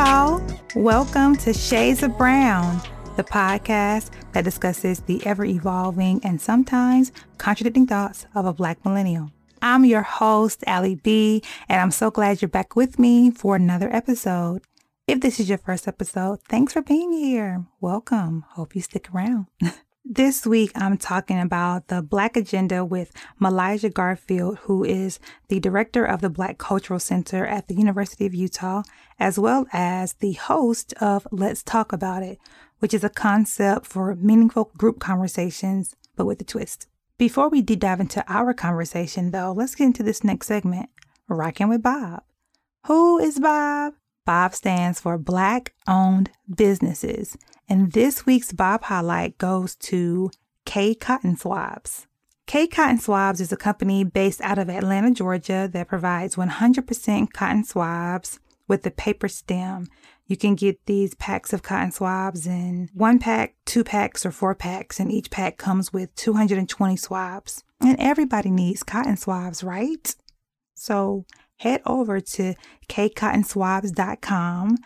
Y'all. Welcome to Shades of Brown, the podcast that discusses the ever evolving and sometimes contradicting thoughts of a Black millennial. I'm your host, Allie B, and I'm so glad you're back with me for another episode. If this is your first episode, thanks for being here. Welcome. Hope you stick around. This week, I'm talking about the Black Agenda with Malijah Garfield, who is the director of the Black Cultural Center at the University of Utah, as well as the host of Let's Talk About It, which is a concept for meaningful group conversations, but with a twist. Before we deep dive into our conversation, though, let's get into this next segment Rocking with Bob. Who is Bob? Bob stands for Black Owned Businesses. And this week's Bob highlight goes to K Cotton Swabs. K Cotton Swabs is a company based out of Atlanta, Georgia that provides 100% cotton swabs with a paper stem. You can get these packs of cotton swabs in one pack, two packs, or four packs, and each pack comes with 220 swabs. And everybody needs cotton swabs, right? So head over to kcottonswabs.com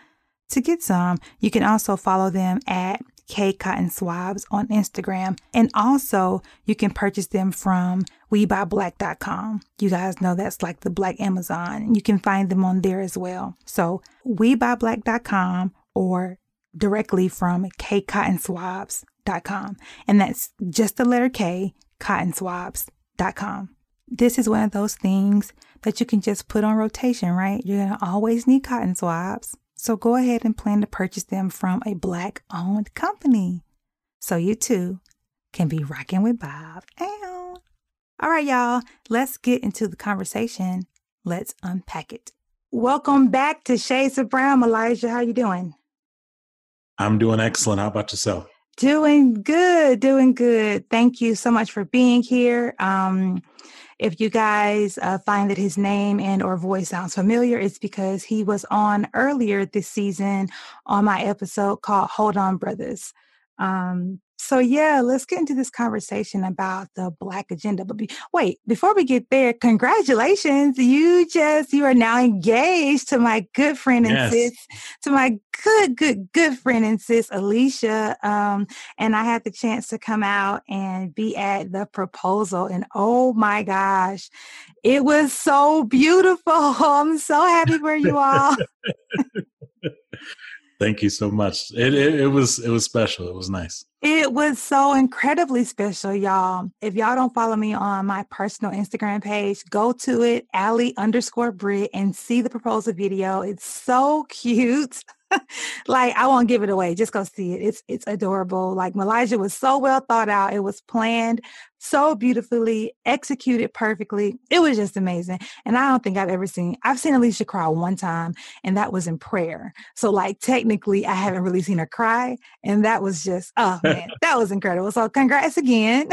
to get some, you can also follow them at K Cotton Swabs on Instagram. And also, you can purchase them from WeBuyBlack.com. You guys know that's like the Black Amazon. You can find them on there as well. So, WeBuyBlack.com or directly from KCottonSwabs.com. And that's just the letter K, Cotton cottonswabs.com. This is one of those things that you can just put on rotation, right? You're going to always need cotton swabs. So go ahead and plan to purchase them from a black owned company. So you too can be rocking with Bob. Ow. All right, y'all, let's get into the conversation. Let's unpack it. Welcome back to Shades of Brown, Elijah. How you doing? I'm doing excellent. How about yourself? Doing good, doing good. Thank you so much for being here. Um, if you guys uh, find that his name and or voice sounds familiar, it's because he was on earlier this season on my episode called Hold On Brothers. Um, so yeah, let's get into this conversation about the black agenda. But be, wait, before we get there, congratulations. You just you are now engaged to my good friend and yes. sis, to my good, good, good friend and sis Alicia. Um, and I had the chance to come out and be at the proposal. And oh my gosh, it was so beautiful. I'm so happy for you all. Thank you so much. It, it, it was it was special. It was nice. It was so incredibly special, y'all. If y'all don't follow me on my personal Instagram page, go to it, Allie underscore Brit, and see the proposal video. It's so cute. like I won't give it away. Just go see it. It's it's adorable. Like Malijah was so well thought out. It was planned so beautifully, executed perfectly. It was just amazing. And I don't think I've ever seen I've seen Alicia cry one time and that was in prayer. So like technically I haven't really seen her cry and that was just oh man, that was incredible. So congrats again.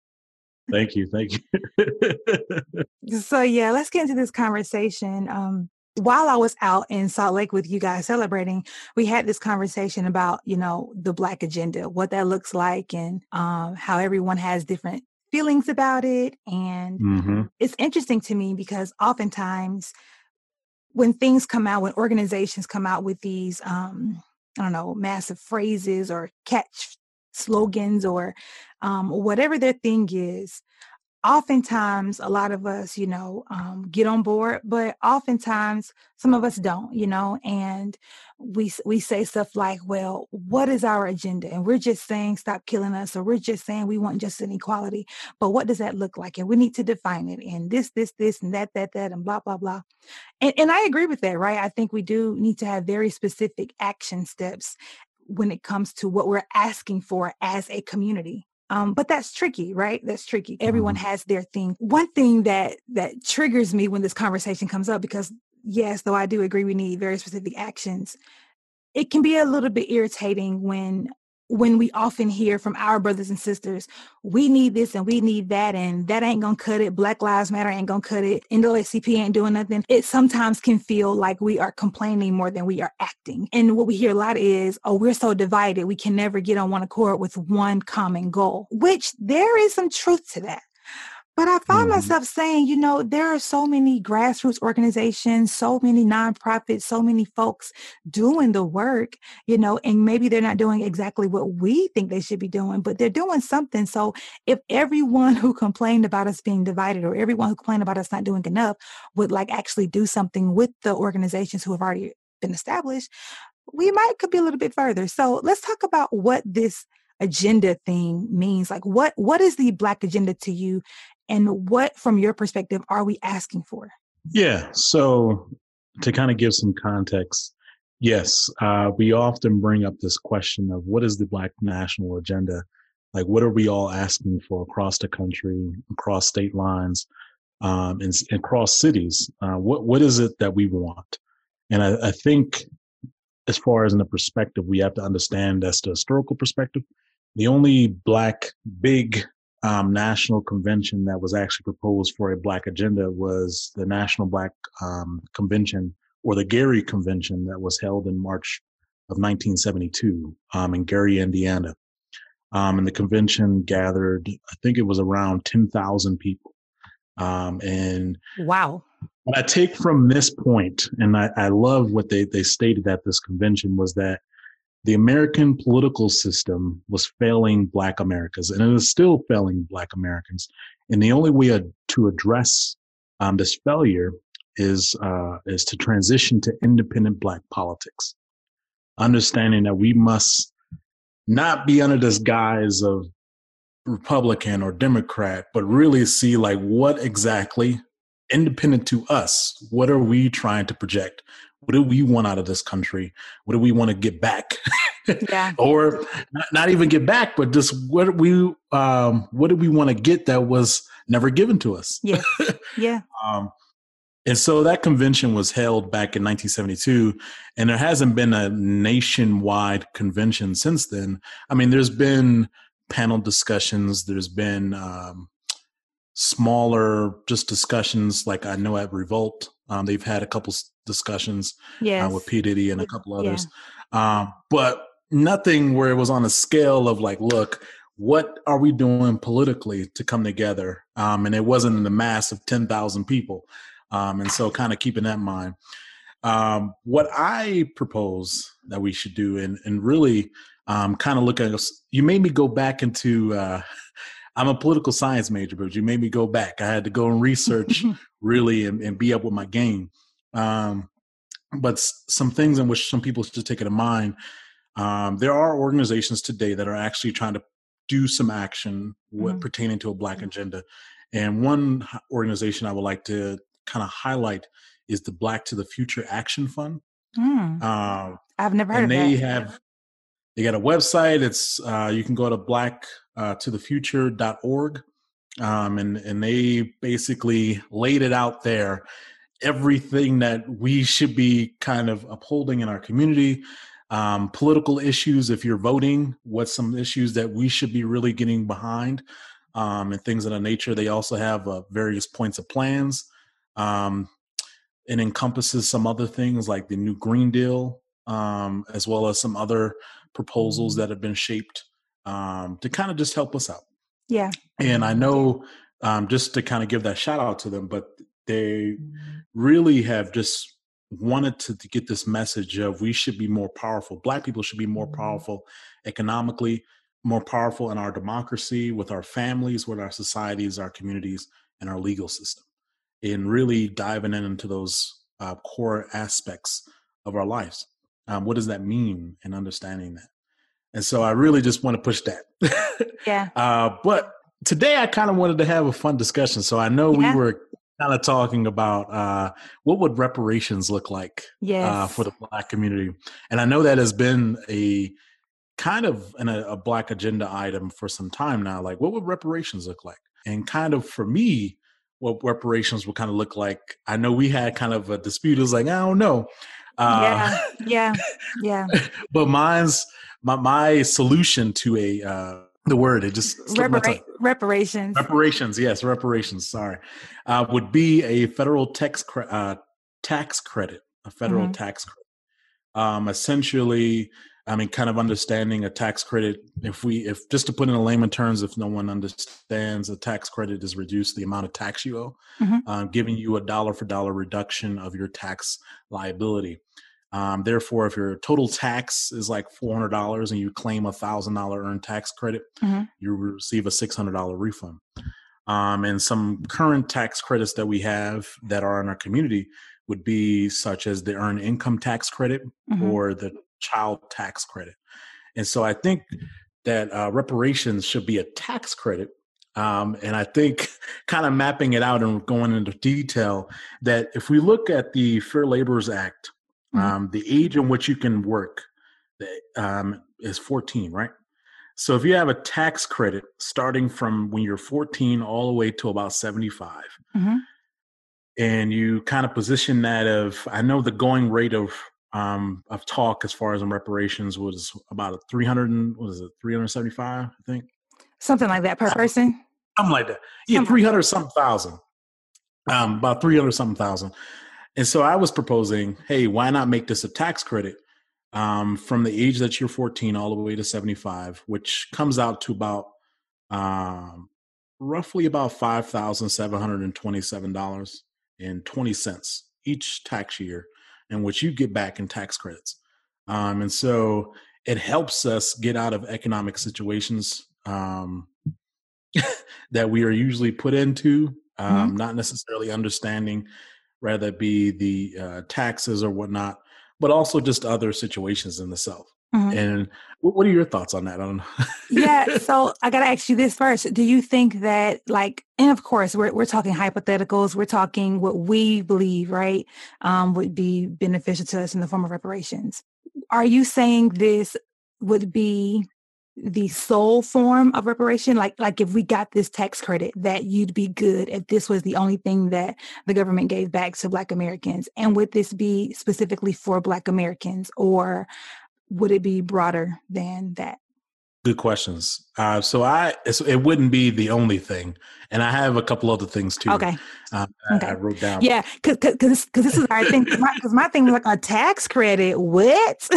thank you. Thank you. so yeah, let's get into this conversation. Um while I was out in Salt Lake with you guys celebrating, we had this conversation about, you know, the Black agenda, what that looks like, and um, how everyone has different feelings about it. And mm-hmm. it's interesting to me because oftentimes when things come out, when organizations come out with these, um, I don't know, massive phrases or catch slogans or um, whatever their thing is, oftentimes a lot of us you know um, get on board but oftentimes some of us don't you know and we we say stuff like well what is our agenda? And we're just saying stop killing us or we're just saying we want just an equality but what does that look like? And we need to define it and this this this and that that that and blah blah blah. And, and i agree with that right? I think we do need to have very specific action steps when it comes to what we're asking for as a community um, but that's tricky, right? That's tricky. Everyone mm-hmm. has their thing. One thing that that triggers me when this conversation comes up, because yes, though I do agree we need very specific actions, it can be a little bit irritating when when we often hear from our brothers and sisters, we need this and we need that, and that ain't gonna cut it. Black Lives Matter ain't gonna cut it. NAACP ain't doing nothing. It sometimes can feel like we are complaining more than we are acting. And what we hear a lot is, oh, we're so divided, we can never get on one accord with one common goal, which there is some truth to that. But I find mm-hmm. myself saying, you know, there are so many grassroots organizations, so many nonprofits, so many folks doing the work, you know, and maybe they're not doing exactly what we think they should be doing, but they're doing something. So if everyone who complained about us being divided or everyone who complained about us not doing enough would like actually do something with the organizations who have already been established, we might could be a little bit further. So let's talk about what this agenda thing means like what what is the black agenda to you and what from your perspective are we asking for? Yeah so to kind of give some context yes uh, we often bring up this question of what is the black national agenda? Like what are we all asking for across the country across state lines um, and, and across cities? Uh, what what is it that we want? And I, I think as far as in the perspective we have to understand that's the historical perspective. The only black big um, national convention that was actually proposed for a black agenda was the National Black um, Convention or the Gary Convention that was held in March of 1972 um, in Gary, Indiana. Um, and the convention gathered, I think it was around 10,000 people. Um, and wow. What I take from this point, and I, I love what they, they stated at this convention, was that the American political system was failing Black Americans, and it is still failing Black Americans. And the only way to address um, this failure is uh, is to transition to independent Black politics, understanding that we must not be under this guise of Republican or Democrat, but really see like what exactly independent to us. What are we trying to project? What do we want out of this country? What do we want to get back? yeah. or not, not, even get back, but just what we um, what do we want to get that was never given to us? Yeah. Yeah. um, and so that convention was held back in 1972, and there hasn't been a nationwide convention since then. I mean, there's been panel discussions, there's been um, smaller just discussions, like I know at Revolt, um, they've had a couple discussions yes. uh, with P Diddy and a couple others, yeah. um, but nothing where it was on a scale of like, look, what are we doing politically to come together? Um, and it wasn't in the mass of ten thousand people, um, and so kind of keeping that in mind. Um, what I propose that we should do, and and really um, kind of look at you made me go back into. Uh, I'm a political science major, but you made me go back. I had to go and research really and, and be up with my game. Um, but some things in which some people should take it in mind. Um, there are organizations today that are actually trying to do some action with, mm-hmm. pertaining to a Black agenda. And one organization I would like to kind of highlight is the Black to the Future Action Fund. Mm. Uh, I've never heard and of they that. have they got a website. It's uh, you can go to black uh, to the future.org um, and and they basically laid it out there everything that we should be kind of upholding in our community um, political issues if you're voting what's some issues that we should be really getting behind um, and things of that nature they also have uh, various points of plans um, it encompasses some other things like the new green deal um, as well as some other proposals mm-hmm. that have been shaped um, to kind of just help us out yeah. And I know um, just to kind of give that shout out to them, but they really have just wanted to, to, get this message of we should be more powerful. Black people should be more mm-hmm. powerful economically, more powerful in our democracy, with our families, with our societies, our communities, and our legal system. And really diving in into those uh, core aspects of our lives. Um, what does that mean and understanding that? And so I really just want to push that. yeah. Uh, but today I kind of wanted to have a fun discussion. So I know yeah. we were kind of talking about uh, what would reparations look like uh, yes. uh, for the black community. And I know that has been a kind of an, a, a black agenda item for some time now. Like, what would reparations look like? And kind of for me, what reparations would kind of look like. I know we had kind of a dispute. It was like, I don't know. Uh, yeah, yeah, yeah. but mine's my my solution to a uh, the word it just Repara- reparations reparations yes reparations sorry uh, would be a federal tax cre- uh, tax credit a federal mm-hmm. tax credit um, essentially I mean, kind of understanding a tax credit. If we, if just to put in a layman terms, if no one understands, a tax credit is reduce the amount of tax you owe, mm-hmm. um, giving you a dollar for dollar reduction of your tax liability. Um, therefore, if your total tax is like four hundred dollars and you claim a thousand dollar earned tax credit, mm-hmm. you receive a six hundred dollar refund. Um, and some current tax credits that we have that are in our community would be such as the earned income tax credit mm-hmm. or the child tax credit. And so I think that uh, reparations should be a tax credit. Um, and I think kind of mapping it out and going into detail that if we look at the Fair Laborers Act, mm-hmm. um, the age in which you can work um, is 14, right? So if you have a tax credit starting from when you're 14 all the way to about 75, mm-hmm. and you kind of position that of, I know the going rate of um, of talk as far as reparations was about a 300 and what is it 375 i think something like that per person something like that yeah something. 300 something thousand um, about 300 something thousand and so i was proposing hey why not make this a tax credit um, from the age that you're 14 all the way to 75 which comes out to about um, roughly about $5727.20 each tax year and what you get back in tax credits. Um, and so it helps us get out of economic situations um, that we are usually put into, um, mm-hmm. not necessarily understanding, rather it be the uh, taxes or whatnot, but also just other situations in the South. Mm-hmm. And what are your thoughts on that? On yeah, so I got to ask you this first. Do you think that, like, and of course, we're we're talking hypotheticals. We're talking what we believe, right, um, would be beneficial to us in the form of reparations. Are you saying this would be the sole form of reparation? Like, like if we got this tax credit, that you'd be good if this was the only thing that the government gave back to Black Americans, and would this be specifically for Black Americans, or would it be broader than that? Good questions. Uh, so I, it wouldn't be the only thing, and I have a couple other things too. Okay. Uh, okay. I, wrote down. Yeah, because because this is our thing. Because my, my thing is like a tax credit. What?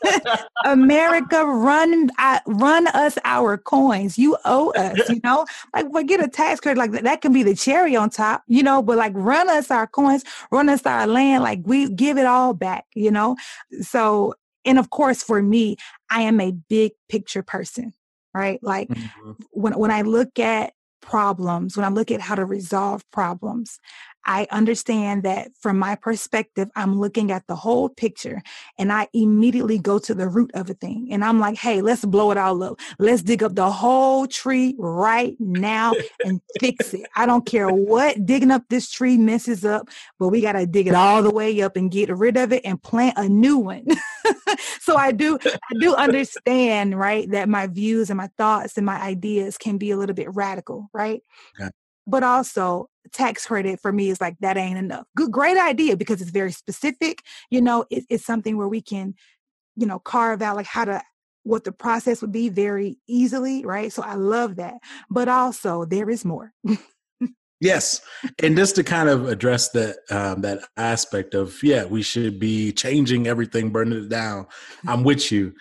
America run I, run us our coins. You owe us. You know, like forget a tax credit like that. That can be the cherry on top. You know, but like run us our coins, run us our land. Like we give it all back. You know, so and of course for me i am a big picture person right like mm-hmm. when when i look at problems when i look at how to resolve problems I understand that from my perspective, I'm looking at the whole picture and I immediately go to the root of a thing. And I'm like, hey, let's blow it all up. Let's dig up the whole tree right now and fix it. I don't care what digging up this tree messes up, but we got to dig it all the way up and get rid of it and plant a new one. so I do, I do understand, right, that my views and my thoughts and my ideas can be a little bit radical, right? Okay but also tax credit for me is like that ain't enough. Good, great idea because it's very specific. You know, it, it's something where we can, you know, carve out like how to what the process would be very easily, right? So I love that. But also there is more. yes, and just to kind of address that um, that aspect of yeah, we should be changing everything, burning it down. I'm with you,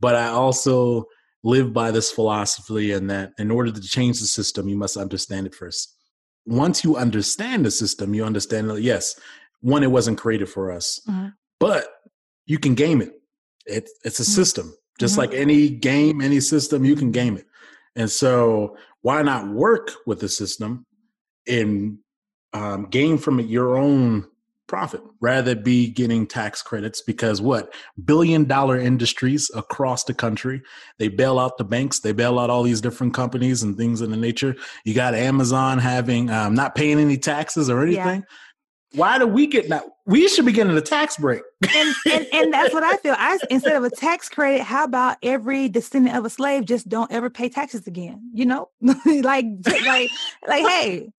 but I also live by this philosophy and that in order to change the system, you must understand it first. Once you understand the system, you understand that, yes, one, it wasn't created for us, mm-hmm. but you can game it. it it's a mm-hmm. system. Just mm-hmm. like any game, any system, you can game it. And so, why not work with the system and um, gain from it your own profit rather be getting tax credits because what? Billion dollar industries across the country they bail out the banks they bail out all these different companies and things of the nature. You got amazon having um, not paying any taxes or anything. Yeah. why do we get that we should be getting a tax break. And, and, and that's what i feel. I instead of a tax credit how about every descendant of a slave just don't ever pay taxes again you know? Like like like hey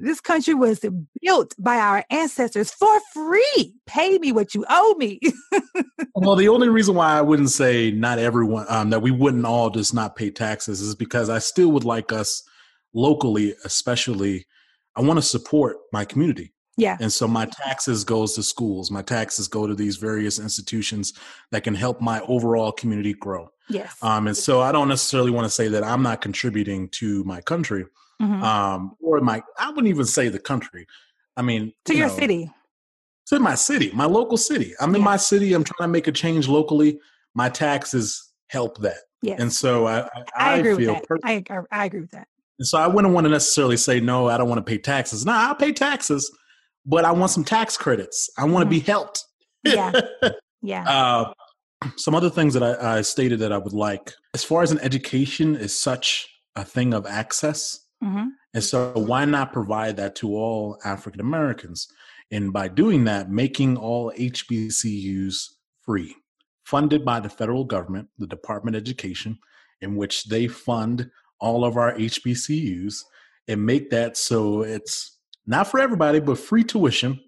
this country was built by our ancestors for free. Pay me what you owe me. well, the only reason why I wouldn't say not everyone, um, that we wouldn't all just not pay taxes is because I still would like us locally, especially, I want to support my community. Yeah. And so my taxes goes to schools. My taxes go to these various institutions that can help my overall community grow. Yes. Um, and so I don't necessarily want to say that I'm not contributing to my country, mm-hmm. um, or my I wouldn't even say the country. I mean, to you your know, city. To my city, my local city. I'm yeah. in my city. I'm trying to make a change locally. My taxes help that. Yes. And so I, I, I agree feel with that. I, I agree with that. And so I wouldn't want to necessarily say no. I don't want to pay taxes. No, I'll pay taxes, but I want some tax credits. I want mm-hmm. to be helped. Yeah. Yeah. uh, some other things that I, I, stated that I would like, as far as an education is such a thing of access. Mm-hmm. And so why not provide that to all African Americans? And by doing that, making all HBCUs free, funded by the federal government, the Department of Education, in which they fund all of our HBCUs and make that so it's not for everybody, but free tuition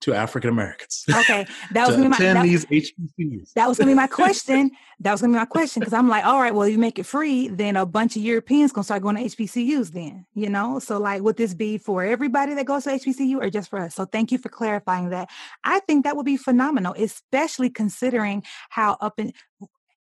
to African Americans. Okay, that was gonna be my that, these HBCUs. That was gonna be my question. that was gonna be my question because I'm like, all right, well, you make it free, then a bunch of Europeans gonna start going to HBCUs. Then you know, so like, would this be for everybody that goes to HBCU or just for us? So thank you for clarifying that. I think that would be phenomenal, especially considering how up in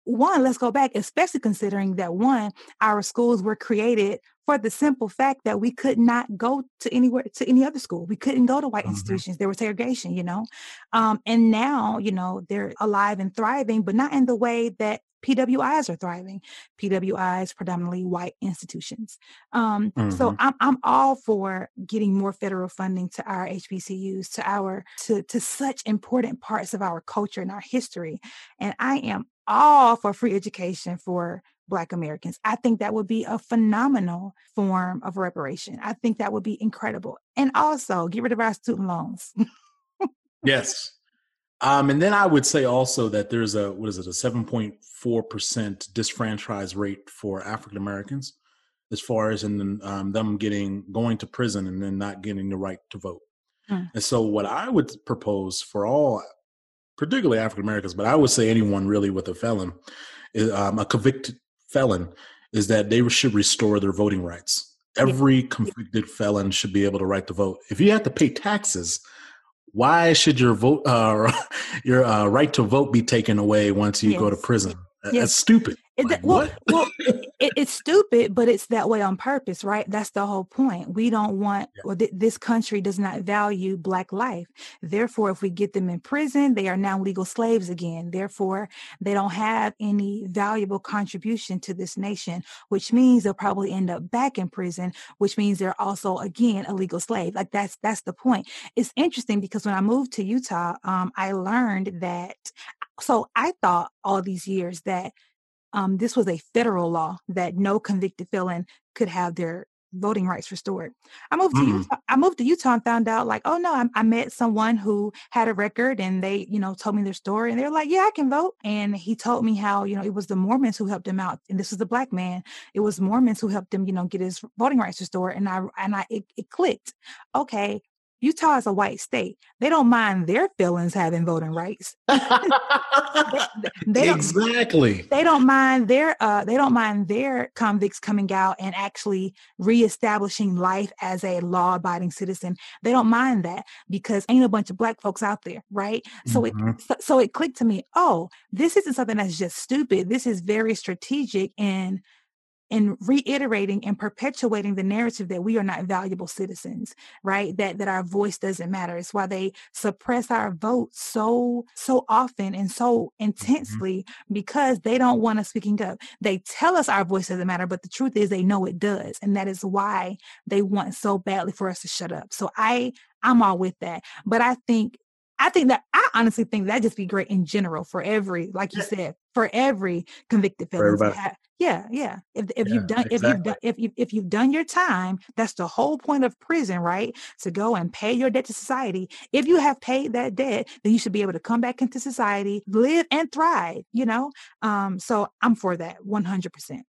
one, let's go back, especially considering that one, our schools were created for the simple fact that we could not go to anywhere to any other school. We couldn't go to white mm-hmm. institutions. There was segregation, you know. Um, and now, you know, they're alive and thriving, but not in the way that PWIs are thriving. PWIs predominantly white institutions. Um, mm-hmm. So I'm I'm all for getting more federal funding to our HBCUs, to our to to such important parts of our culture and our history. And I am all for free education for Black Americans. I think that would be a phenomenal form of reparation. I think that would be incredible. And also get rid of our student loans. yes. Um, and then I would say also that there's a, what is it, a 7.4% disfranchise rate for African Americans as far as in um, them getting, going to prison and then not getting the right to vote. Mm. And so what I would propose for all particularly African Americans, but I would say anyone really with a felon, um, a convicted felon, is that they should restore their voting rights. Every convicted felon should be able to right to vote. If you have to pay taxes, why should your vote, uh, your uh, right to vote, be taken away once you yes. go to prison? That's yes. stupid. That, well, well it, it's stupid, but it's that way on purpose, right? That's the whole point. We don't want, yeah. well, th- this country does not value Black life. Therefore, if we get them in prison, they are now legal slaves again. Therefore, they don't have any valuable contribution to this nation, which means they'll probably end up back in prison, which means they're also, again, a legal slave. Like that's, that's the point. It's interesting because when I moved to Utah, um, I learned that, so I thought all these years that um, this was a federal law that no convicted felon could have their voting rights restored. I moved mm. to Utah. I moved to Utah and found out like, oh no, I, I, met someone who had a record and they, you know, told me their story and they're like, yeah, I can vote. And he told me how, you know, it was the Mormons who helped him out. And this was a black man. It was Mormons who helped him, you know, get his voting rights restored. And I, and I, it, it clicked. Okay. Utah is a white state. They don't mind their feelings having voting rights. they, they exactly. They don't mind their uh, they don't mind their convicts coming out and actually reestablishing life as a law-abiding citizen. They don't mind that because ain't a bunch of black folks out there, right? So mm-hmm. it so, so it clicked to me. Oh, this isn't something that's just stupid. This is very strategic and and reiterating and perpetuating the narrative that we are not valuable citizens right that that our voice doesn't matter it's why they suppress our vote so so often and so mm-hmm. intensely mm-hmm. because they don't want us speaking up they tell us our voice doesn't matter but the truth is they know it does and that is why they want so badly for us to shut up so i i'm all with that but i think I think that I honestly think that just be great in general for every, like you said, for every convicted felon. Yeah, yeah. If if yeah, you've done exactly. if you've done if you if you've done your time, that's the whole point of prison, right? To go and pay your debt to society. If you have paid that debt, then you should be able to come back into society, live and thrive. You know, um. So I'm for that, one hundred percent.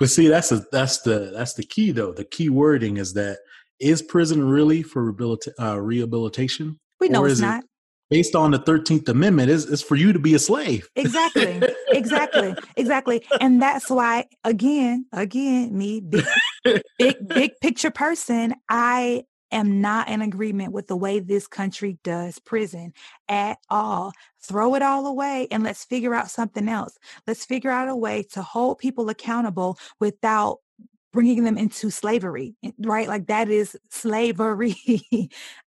But see, that's a, that's the that's the key though. The key wording is that is prison really for rehabilita- uh, rehabilitation? We know it's not based on the 13th amendment is, is for you to be a slave exactly exactly exactly and that's why again again me big, big big picture person i am not in agreement with the way this country does prison at all. Throw it all away and let's figure out something else. Let's figure out a way to hold people accountable without bringing them into slavery, right? Like that is slavery.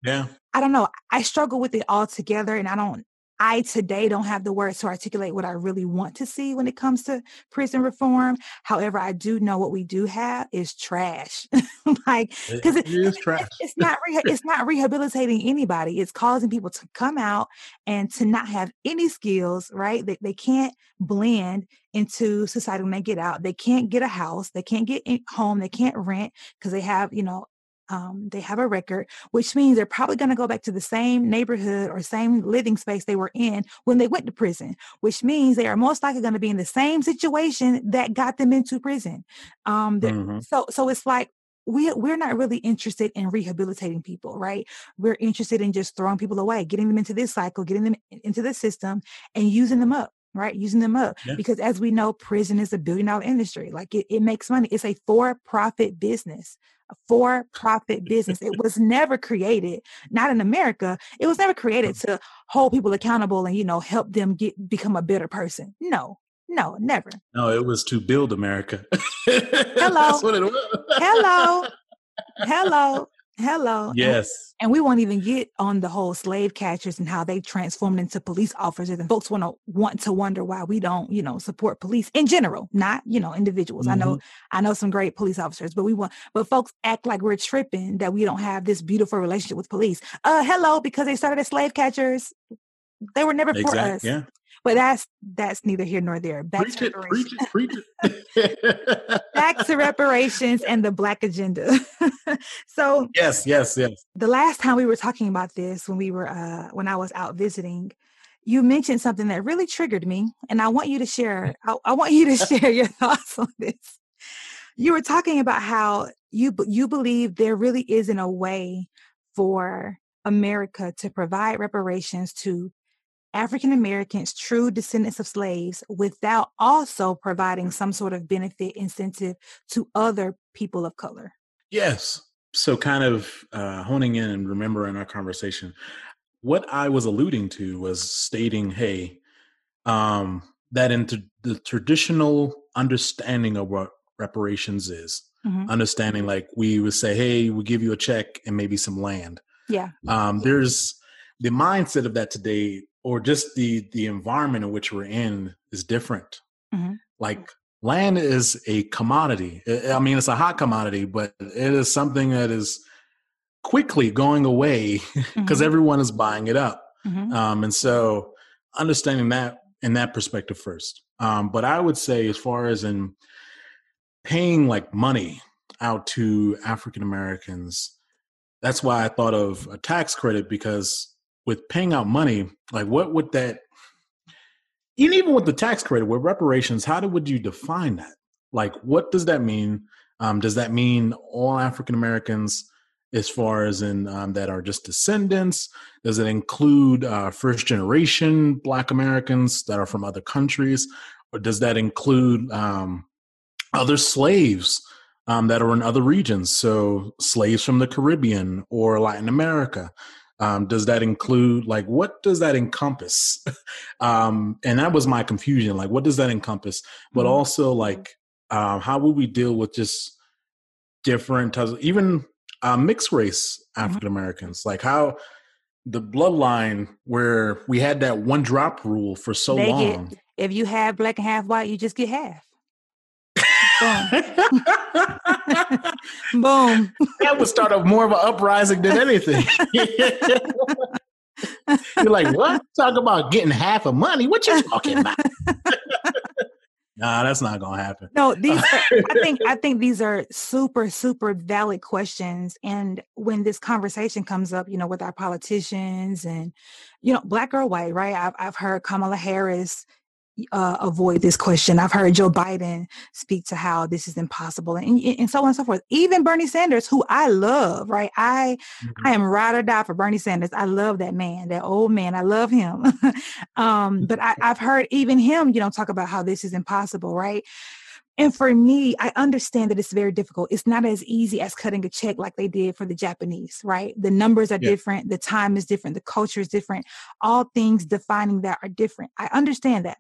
yeah. I don't know. I struggle with it all together and I don't I today don't have the words to articulate what I really want to see when it comes to prison reform. However, I do know what we do have is trash. like because it, it, it, trash. it's not re- it's not rehabilitating anybody. It's causing people to come out and to not have any skills. Right? They they can't blend into society when they get out. They can't get a house. They can't get home. They can't rent because they have you know um, they have a record, which means they're probably going to go back to the same neighborhood or same living space they were in when they went to prison, which means they are most likely going to be in the same situation that got them into prison. Um, mm-hmm. So, so it's like we we're not really interested in rehabilitating people, right? We're interested in just throwing people away, getting them into this cycle, getting them into the system, and using them up right? Using them up. Yeah. Because as we know, prison is a billion dollar industry. Like it, it makes money. It's a for profit business, a for profit business. It was never created, not in America, it was never created mm. to hold people accountable and, you know, help them get become a better person. No, no, never. No, it was to build America. Hello. Hello. Hello. Hello. Yes. And, and, we won't even get on the whole slave catchers and how they transformed into police officers. And folks want to want to wonder why we don't, you know, support police in general, not, you know, individuals. Mm-hmm. I know, mm-hmm. I know some great police officers, but we want, but folks act like we're tripping that we don't have this beautiful relationship with police. Uh, hello, because they started as slave catchers. They were never for us. Yeah. But that's that's neither here nor there. Back preach to it, preach it, preach it. Back to reparations and the black agenda. so yes, yes, yes. The last time we were talking about this, when we were uh when I was out visiting, you mentioned something that really triggered me, and I want you to share. I, I want you to share your thoughts on this. You were talking about how you you believe there really isn't a way for America to provide reparations to African Americans, true descendants of slaves, without also providing some sort of benefit incentive to other people of color. Yes. So, kind of uh, honing in and remembering our conversation, what I was alluding to was stating, hey, um, that into the traditional understanding of what reparations is, mm-hmm. understanding like we would say, hey, we give you a check and maybe some land. Yeah. Um, there's the mindset of that today or just the the environment in which we're in is different. Mm-hmm. Like land is a commodity. I mean, it's a hot commodity, but it is something that is quickly going away because mm-hmm. everyone is buying it up. Mm-hmm. Um, and so, understanding that in that perspective first. Um, but I would say, as far as in paying like money out to African Americans, that's why I thought of a tax credit because with paying out money, like what would that and even with the tax credit with reparations, how do, would you define that? Like what does that mean? Um, does that mean all African Americans as far as in um, that are just descendants? Does it include uh, first generation Black Americans that are from other countries? Or does that include um, other slaves um, that are in other regions? So slaves from the Caribbean or Latin America. Um, does that include like what does that encompass? um, and that was my confusion. Like, what does that encompass? But mm-hmm. also, like, um, how will we deal with just different types, of, even uh, mixed race. African Americans? Mm-hmm. Like, how the bloodline where we had that one drop rule for so they long. Get, if you have black and half white, you just get half. Boom. Boom. That would start up more of an uprising than anything. You're like, what? Talk about getting half of money. What you talking about? nah, that's not gonna happen. No, these are, I think I think these are super, super valid questions. And when this conversation comes up, you know, with our politicians and you know, black or white, right? I've I've heard Kamala Harris uh, avoid this question. I've heard Joe Biden speak to how this is impossible, and, and so on and so forth. Even Bernie Sanders, who I love, right? I mm-hmm. I am ride or die for Bernie Sanders. I love that man, that old man. I love him. um, but I, I've heard even him, you know, talk about how this is impossible, right? And for me, I understand that it's very difficult. It's not as easy as cutting a check like they did for the Japanese, right? The numbers are yeah. different, the time is different, the culture is different. All things defining that are different. I understand that.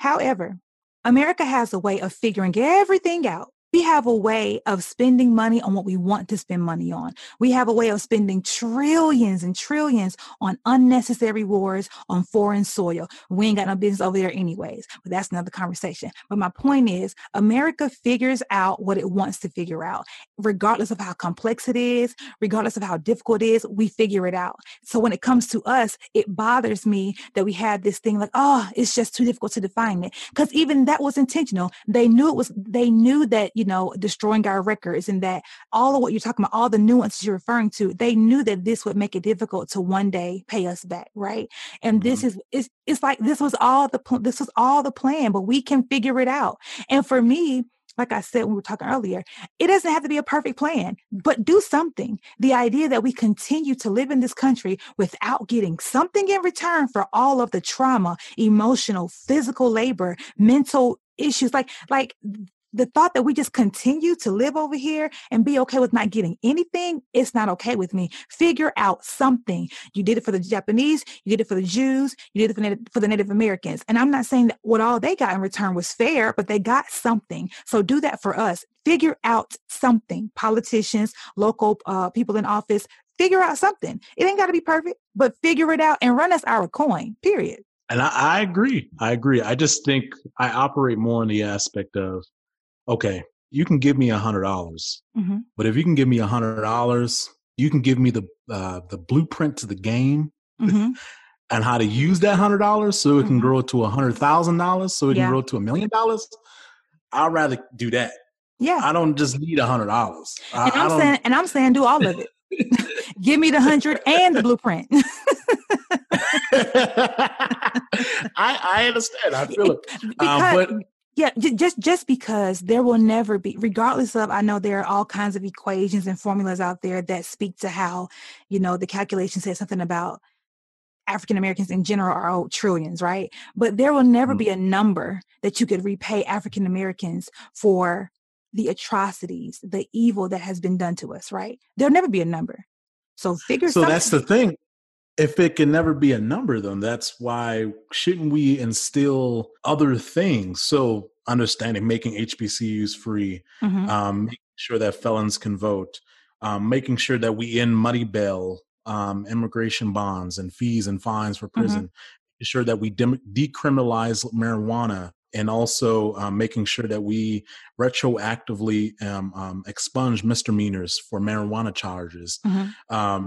However, America has a way of figuring everything out we have a way of spending money on what we want to spend money on. We have a way of spending trillions and trillions on unnecessary wars on foreign soil. We ain't got no business over there anyways, but that's another conversation. But my point is America figures out what it wants to figure out, regardless of how complex it is, regardless of how difficult it is, we figure it out. So when it comes to us, it bothers me that we had this thing like, oh, it's just too difficult to define it. Because even that was intentional. They knew it was, they knew that you know, destroying our records and that all of what you're talking about, all the nuances you're referring to, they knew that this would make it difficult to one day pay us back, right? And mm-hmm. this is it's it's like this was all the this was all the plan, but we can figure it out. And for me, like I said when we were talking earlier, it doesn't have to be a perfect plan, but do something. The idea that we continue to live in this country without getting something in return for all of the trauma, emotional, physical labor, mental issues, like like the thought that we just continue to live over here and be okay with not getting anything, it's not okay with me. Figure out something. You did it for the Japanese, you did it for the Jews, you did it for, for the Native Americans. And I'm not saying that what all they got in return was fair, but they got something. So do that for us. Figure out something. Politicians, local uh, people in office, figure out something. It ain't got to be perfect, but figure it out and run us our coin, period. And I, I, agree. I agree. I just think I operate more in the aspect of okay, you can give me a hundred dollars, mm-hmm. but if you can give me a hundred dollars, you can give me the uh, the blueprint to the game mm-hmm. and how to use that hundred dollars so it can mm-hmm. grow to a hundred thousand dollars, so it yeah. can grow to a million dollars. I'd rather do that. Yeah, I don't just need a hundred dollars. And I'm saying, and I'm saying, do all of it. give me the hundred and the blueprint. I, I understand. I feel it. Um, but yeah, just just because there will never be, regardless of, I know there are all kinds of equations and formulas out there that speak to how, you know, the calculation says something about African Americans in general are owed trillions, right? But there will never mm-hmm. be a number that you could repay African Americans for the atrocities, the evil that has been done to us, right? There'll never be a number. So figure. So something. that's the thing if it can never be a number then that's why shouldn't we instill other things so understanding making hbcus free mm-hmm. um, making sure that felons can vote um, making sure that we end money bail um, immigration bonds and fees and fines for mm-hmm. prison mm-hmm. sure that we de- decriminalize marijuana and also um, making sure that we retroactively um, um, expunge misdemeanors for marijuana charges. Mm-hmm.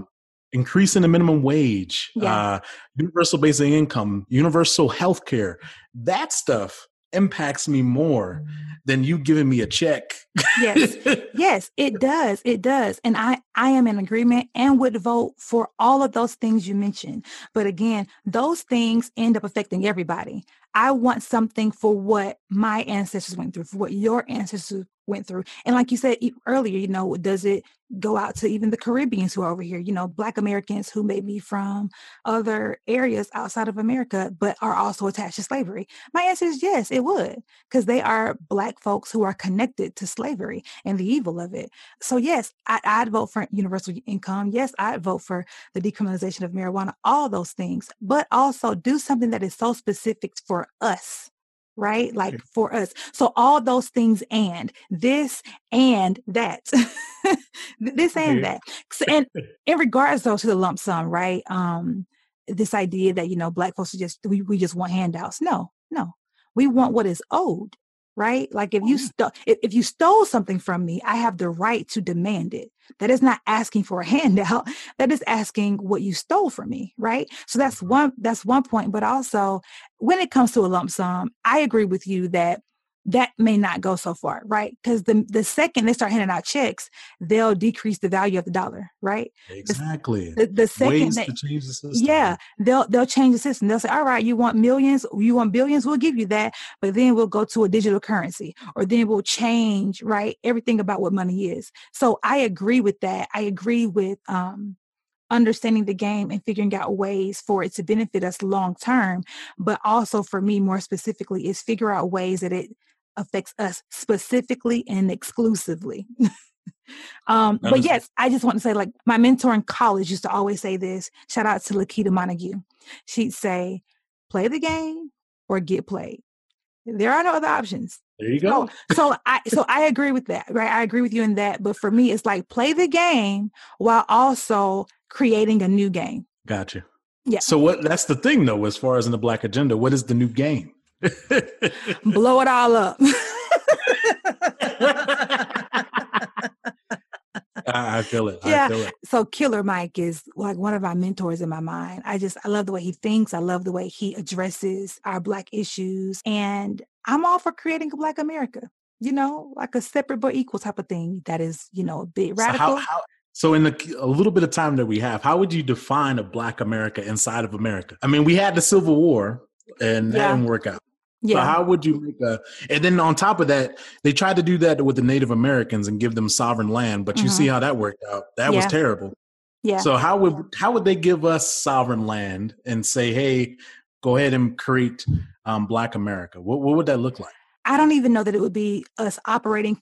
Increasing the minimum wage, yeah. uh, universal basic income, universal health care, that stuff impacts me more than you giving me a check. yes. Yes, it does. It does. And I I am in agreement and would vote for all of those things you mentioned. But again, those things end up affecting everybody. I want something for what my ancestors went through, for what your ancestors went through. And like you said earlier, you know, does it go out to even the Caribbeans who are over here, you know, Black Americans who may be from other areas outside of America, but are also attached to slavery? My answer is yes, it would, because they are Black folks who are connected to slavery and the evil of it. So, yes, I, would vote for universal income. Yes, I'd vote for the decriminalization of marijuana, all those things, but also do something that is so specific for us right? Like for us. So all those things and this and that, this and that. So, and in regards though to the lump sum, right? Um, this idea that, you know, black folks are just, we, we just want handouts. No, no, we want what is owed right? Like if you stole if, if you stole something from me, I have the right to demand it. That is not asking for a handout. That is asking what you stole from me, right? So that's mm-hmm. one that's one point. But also when it comes to a lump sum, I agree with you that that may not go so far, right? Because the the second they start handing out checks, they'll decrease the value of the dollar, right? Exactly. The, the second they, change the system. Yeah, they'll they'll change the system. They'll say, all right, you want millions, you want billions, we'll give you that, but then we'll go to a digital currency, or then we'll change, right? Everything about what money is. So I agree with that. I agree with um understanding the game and figuring out ways for it to benefit us long term but also for me more specifically is figure out ways that it affects us specifically and exclusively. um, but yes, I just want to say, like, my mentor in college used to always say this. Shout out to Lakita Montague. She'd say, play the game or get played. There are no other options. There you go. So, so I so I agree with that, right? I agree with you in that. But for me, it's like play the game while also creating a new game. Gotcha. Yeah. So what that's the thing though, as far as in the black agenda, what is the new game? Blow it all up. I, feel it. Yeah. Feel it. So Killer Mike is like one of my mentors in my mind. I just I love the way he thinks. I love the way he addresses our black issues. And I'm all for creating a black America. You know, like a separate but equal type of thing that is, you know, a bit radical. So, how, how, so in the, a little bit of time that we have, how would you define a black America inside of America? I mean, we had the Civil War and that yeah. didn't work out. Yeah. So how would you make a and then on top of that, they tried to do that with the Native Americans and give them sovereign land, but you mm-hmm. see how that worked out. That yeah. was terrible. Yeah. So how would how would they give us sovereign land and say, hey, go ahead and create um, Black America? What what would that look like? I don't even know that it would be us operating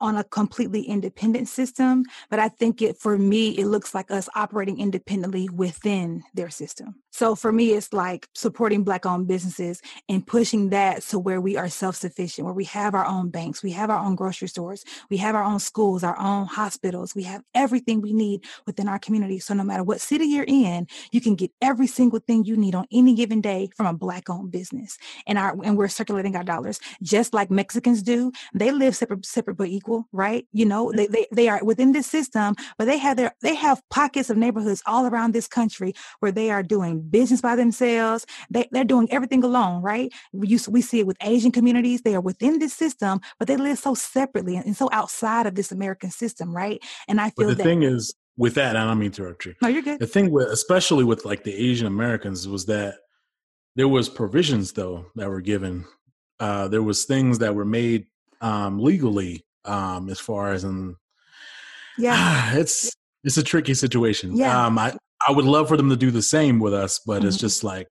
on a completely independent system but i think it for me it looks like us operating independently within their system so for me it's like supporting black owned businesses and pushing that to where we are self-sufficient where we have our own banks we have our own grocery stores we have our own schools our own hospitals we have everything we need within our community. So no matter what city you're in you can get every single thing you need on any given day from a black owned business. And our and we're circulating our dollars just like mexicans do. They live separate separate but equal, right? You know, they, they, they are within this system, but they have their, they have pockets of neighborhoods all around this country where they are doing business by themselves. They, they're doing everything alone, right? We used, we see it with Asian communities. They are within this system, but they live so separately and, so outside of this American system, right? And I feel but the that, thing is, with that, I don't mean to interrupt you. No, you're good. The thing with, especially with like the Asian Americans, was that there was provisions though that were given. Uh, there was things that were made um, legally um, as far as in yeah, it's it's a tricky situation. Yeah. Um, I I would love for them to do the same with us, but mm-hmm. it's just like,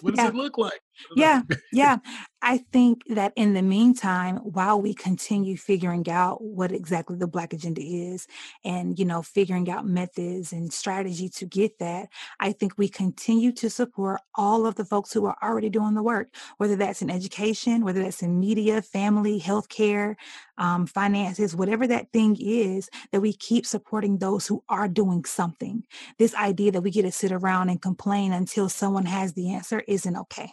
what does yeah. it look like? Yeah, yeah. I think that in the meantime, while we continue figuring out what exactly the Black agenda is and, you know, figuring out methods and strategy to get that, I think we continue to support all of the folks who are already doing the work, whether that's in education, whether that's in media, family, healthcare, um, finances, whatever that thing is, that we keep supporting those who are doing something. This idea that we get to sit around and complain until someone has the answer isn't okay.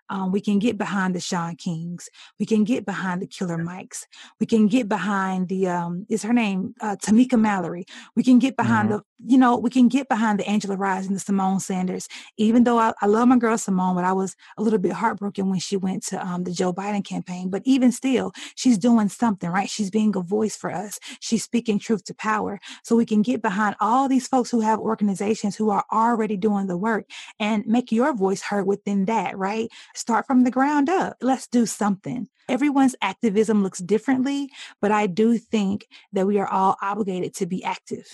Um, we can get behind the Shaun Kings. We can get behind the Killer Mikes. We can get behind the um, is her name uh, Tamika Mallory. We can get behind mm-hmm. the you know we can get behind the Angela Rye and the Symone Sanders. Even though I, I, love my girl Symone, but I was a little bit heartbroken when she went to um, the Joe Biden campaign. But even still, she's doing something right. She's being a voice for us. She's speaking truth to power. So we can get behind all these folks who have organizations who are already doing the work and make your voice heard within that. Right Start from the ground up. Let's do something. Everyone's activism looks differently, but I do think that we are all obligated to be active.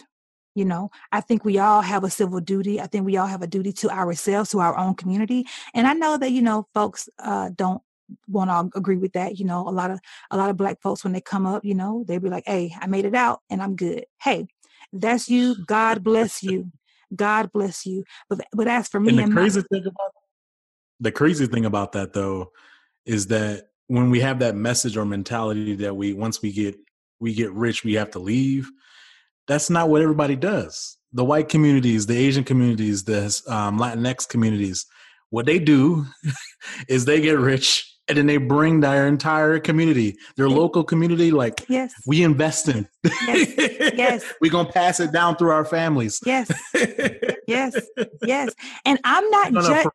You know, I think we all have a civil duty. I think we all have a duty to ourselves, to our own community. And I know that, you know, folks uh, don't want to agree with that. You know, a lot of a lot of black folks when they come up, you know, they be like, "Hey, I made it out and I'm good." Hey, that's you. God bless you. God bless you. But but as for me, and the and crazy my, thing about the crazy thing about that though is that when we have that message or mentality that we once we get we get rich we have to leave that's not what everybody does the white communities the asian communities the um, latinx communities what they do is they get rich and then they bring their entire community, their local community, like yes, we invest in. Yes, yes. we're gonna pass it down through our families. Yes, yes, yes. And I'm not just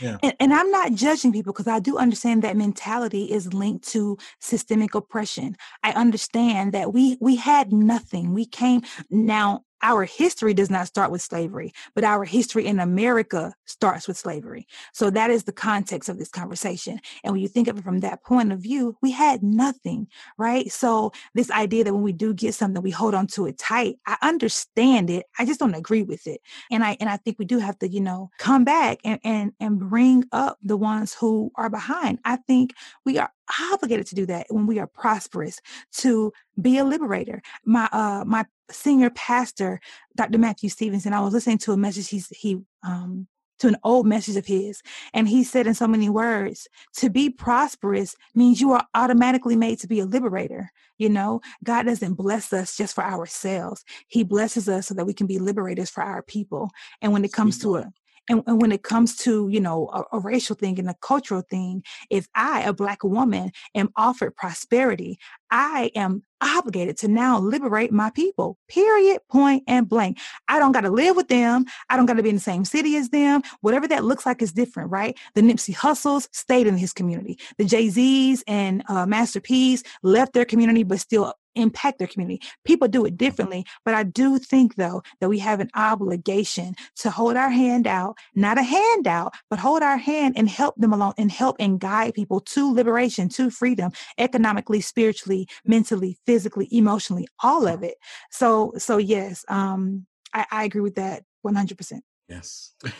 yeah. And, and, I'm not judging people because I do understand that mentality is linked to systemic oppression. I understand that we we had nothing. We came mm. now. Our history does not start with slavery, but our history in America starts with slavery. So that is the context of this conversation. And when you think of it from that point of view, we had nothing, right? So this idea that when we do get something, we hold on to it tight. I understand it. I just don't agree with it. And I and I think we do have to, you know, come back and and and bring up the ones who are behind. I think we are obligated to do that when we are prosperous to be a liberator my uh my senior pastor dr matthew stevenson i was listening to a message he's he um to an old message of his and he said in so many words to be prosperous means you are automatically made to be a liberator you know? God doesn't bless us just for ourselves. He blesses us so that we can be liberators for our people. And when it comes to a and, and when it comes to, you know, a, a racial thing and a cultural thing, if I, a Black woman, am offered prosperity, I am obligated to now liberate my people, period, point and blank. I don't got to live with them. I don't got to be in the same city as them. Whatever that looks like is different, right? The Nipsey Hussles stayed in his community. The Jay Z's and uh, Master P's left their community, but still impact their community. People do it differently, but I do think though that we have an obligation to hold our hand out, not a handout, but hold our hand and help them along and help and guide people to liberation, to freedom, economically, spiritually, mentally, physically, emotionally, all of it. So, so yes, um, I, I agree with that 100%. Yes.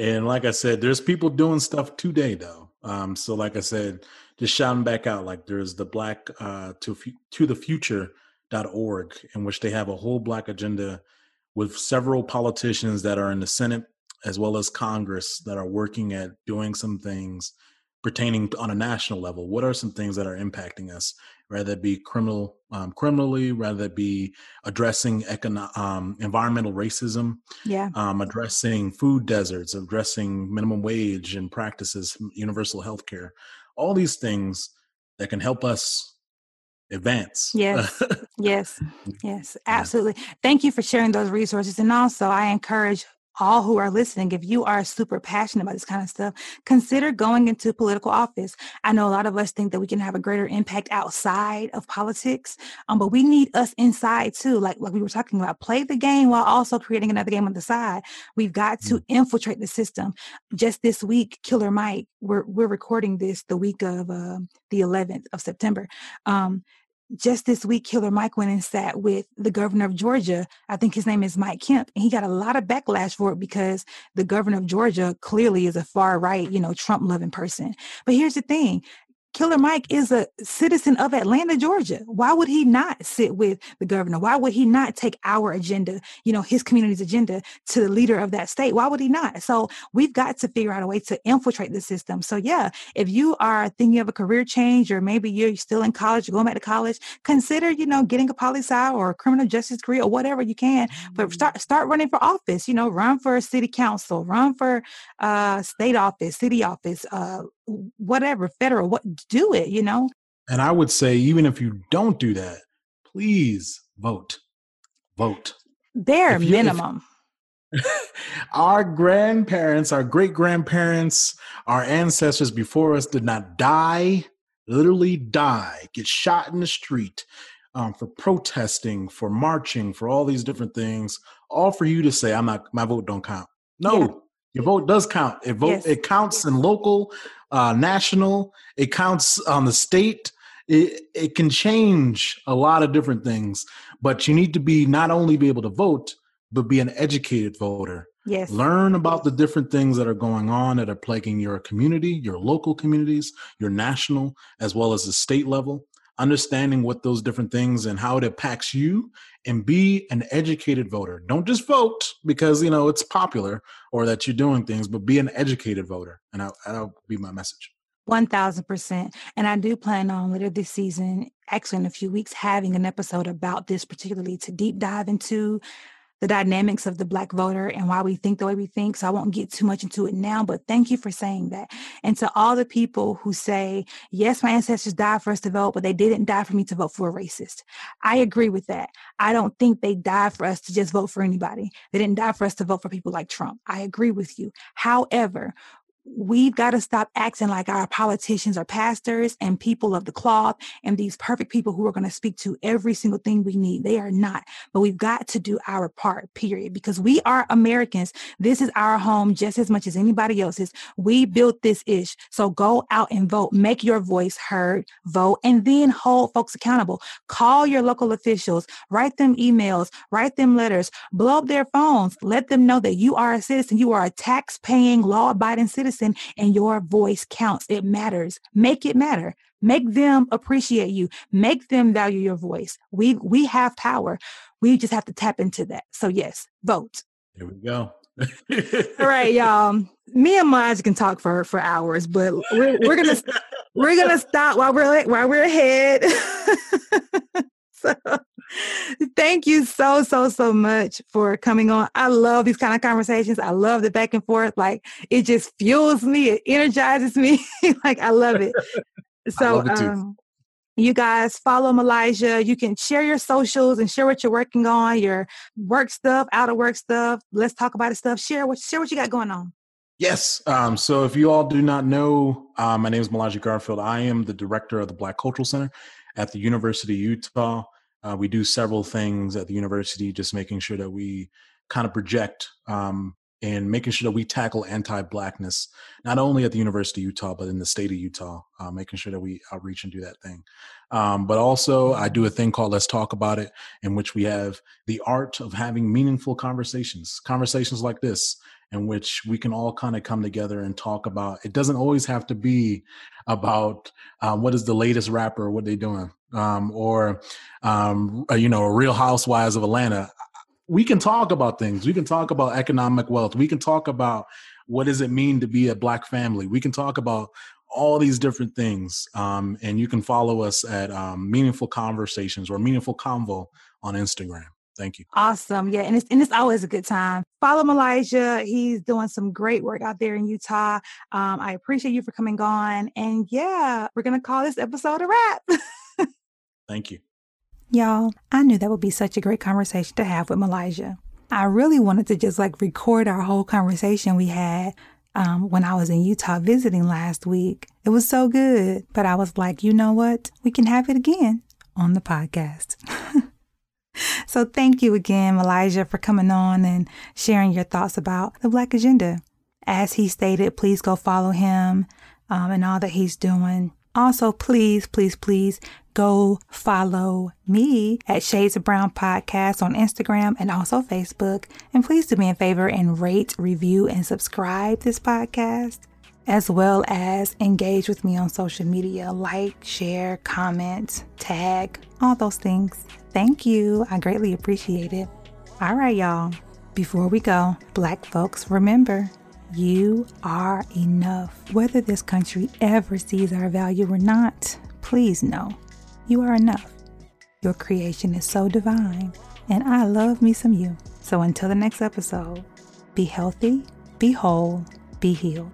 And like I said, there's people doing stuff today though. Um, so like I said, just shouting back out like there's the black uh, to to the future.org in which they have a whole black agenda with several politicians that are in the senate as well as congress that are working at doing some things pertaining on a national level what are some things that are impacting us rather it be criminal um, criminally rather it be addressing econo- um, environmental racism yeah um, addressing food deserts addressing minimum wage and practices universal health care all these things that can help us advance. Yes, yes, yes, absolutely. Thank you for sharing those resources. And also, I encourage all who are listening, if you are super passionate about this kind of stuff, consider going into political office. I know a lot of us think that we can have a greater impact outside of politics, um, but we need us inside too. Like like we were talking about, play the game while also creating another game on the side. We've got to mm. infiltrate the system. Just this week, Killer Mike, we're we're recording this the week of uh, the 11th of September. Um, just this week, Killer Mike went and sat with the governor of Georgia. I think his name is Mike Kemp, and he got a lot of backlash for it because the governor of Georgia clearly is a far right, you know, Trump loving person. But here's the thing Killer Mike is a citizen of Atlanta, Georgia. Why would he not sit with the governor? Why would he not take our agenda, you know, his community's agenda to the leader of that state? Why would he not? So we've got to figure out a way to infiltrate the system. So yeah, if you are thinking of a career change or maybe you're still in college, you're going back to college, consider, you know, getting a poli sci or a criminal justice career or whatever you can. But mm. start start running for office, you know, run for city council, run for uh state office, city office, uh whatever federal what do it you know and i would say even if you don't do that please vote vote bare you, minimum if, our grandparents our great grandparents our ancestors before us did not die literally die get shot in the street um, for protesting for marching for all these different things all for you to say i'm not my vote don't count no yeah. Your vote does count. It vote yes. it counts in local, uh, national. It counts on the state. It, it can change a lot of different things, but you need to be not only be able to vote, but be an educated voter. Yes. Learn about the different things that are going on that are plaguing your community, your local communities, your national, as well as the state level understanding what those different things and how it impacts you and be an educated voter. Don't just vote because you know it's popular or that you're doing things but be an educated voter and I, that'll be my message. 1000% and i do plan on later this season actually in a few weeks having an episode about this particularly to deep dive into the dynamics of the Black voter and why we think the way we think. So I won't get too much into it now, but thank you for saying that. And to all the people who say, yes, my ancestors died for us to vote, but they didn't die for me to vote for a racist. I agree with that. I don't think they died for us to just vote for anybody. They didn't die for us to vote for people like Trump. I agree with you. However, we've got to stop acting like our politicians are pastors and people of the cloth and these perfect people who are going to speak to every single thing we need. They are not, but we've got to do our part, period, because we are Americans. This is our home just as much as anybody else's. We built this ish. So go out and vote, make your voice heard, vote, and then hold folks accountable. Call your local officials, write them emails, write them letters, blow up their phones, let them know that you are a citizen. You are a tax paying, law abiding citizen and your voice counts. It matters. Make it matter. Make them appreciate you. Make them value your voice. We, we have power. We just have to tap into that. So yes, vote. Here we go. All right, y'all. Me and Maj can talk for for hours, but we're, we're gonna we're gonna stop while we're while we're ahead. so thank you so so so much for coming on. I love these kind of conversations. I love the back and forth. Like it just fuels me. It energizes me. like I love it. So love it um, you guys follow Malijah. You can share your socials and share what you're working on, your work stuff, out of work stuff. Let's talk about it stuff. Share what share what you got going on. Yes. Um, so if you all do not know, uh, my name is Malijah Garfield. I am the director of the Black Cultural Center at the University of Utah. Uh, we do several things at the university, just making sure that we kind of project um, and making sure that we tackle anti-blackness not only at the University of Utah but in the state of Utah, uh, making sure that we outreach and do that thing. Um, but also, I do a thing called Let's Talk About It, in which we have the art of having meaningful conversations, conversations like this, in which we can all kind of come together and talk about. It doesn't always have to be about uh, what is the latest rapper, what they doing, um, or um, uh, you know, Real Housewives of Atlanta we can talk about things. We can talk about economic wealth. We can talk about what does it mean to be a black family. We can talk about all these different things. Um, and you can follow us at um, Meaningful Conversations or Meaningful Convo on Instagram. Thank you. Awesome. Yeah. And it's, and it's always a good time. Follow Malijah. He's doing some great work out there in Utah. Um, I appreciate you for coming on. And yeah, we're going to call this episode a wrap. Thank you. Y'all, I knew that would be such a great conversation to have with Malijah. I really wanted to just like record our whole conversation we had um, when I was in Utah visiting last week. It was so good, but I was like, you know what? We can have it again on the podcast. so thank you again, Malijah, for coming on and sharing your thoughts about the Black Agenda. As he stated, please go follow him um, and all that he's doing. Also, please, please, please go follow me at Shades of Brown Podcast on Instagram and also Facebook. And please do me a favor and rate, review, and subscribe this podcast, as well as engage with me on social media like, share, comment, tag, all those things. Thank you. I greatly appreciate it. All right, y'all. Before we go, Black folks, remember you are enough. Whether this country ever sees our value or not, please know you are enough. Your creation is so divine, and I love me some you. So until the next episode, be healthy, be whole, be healed.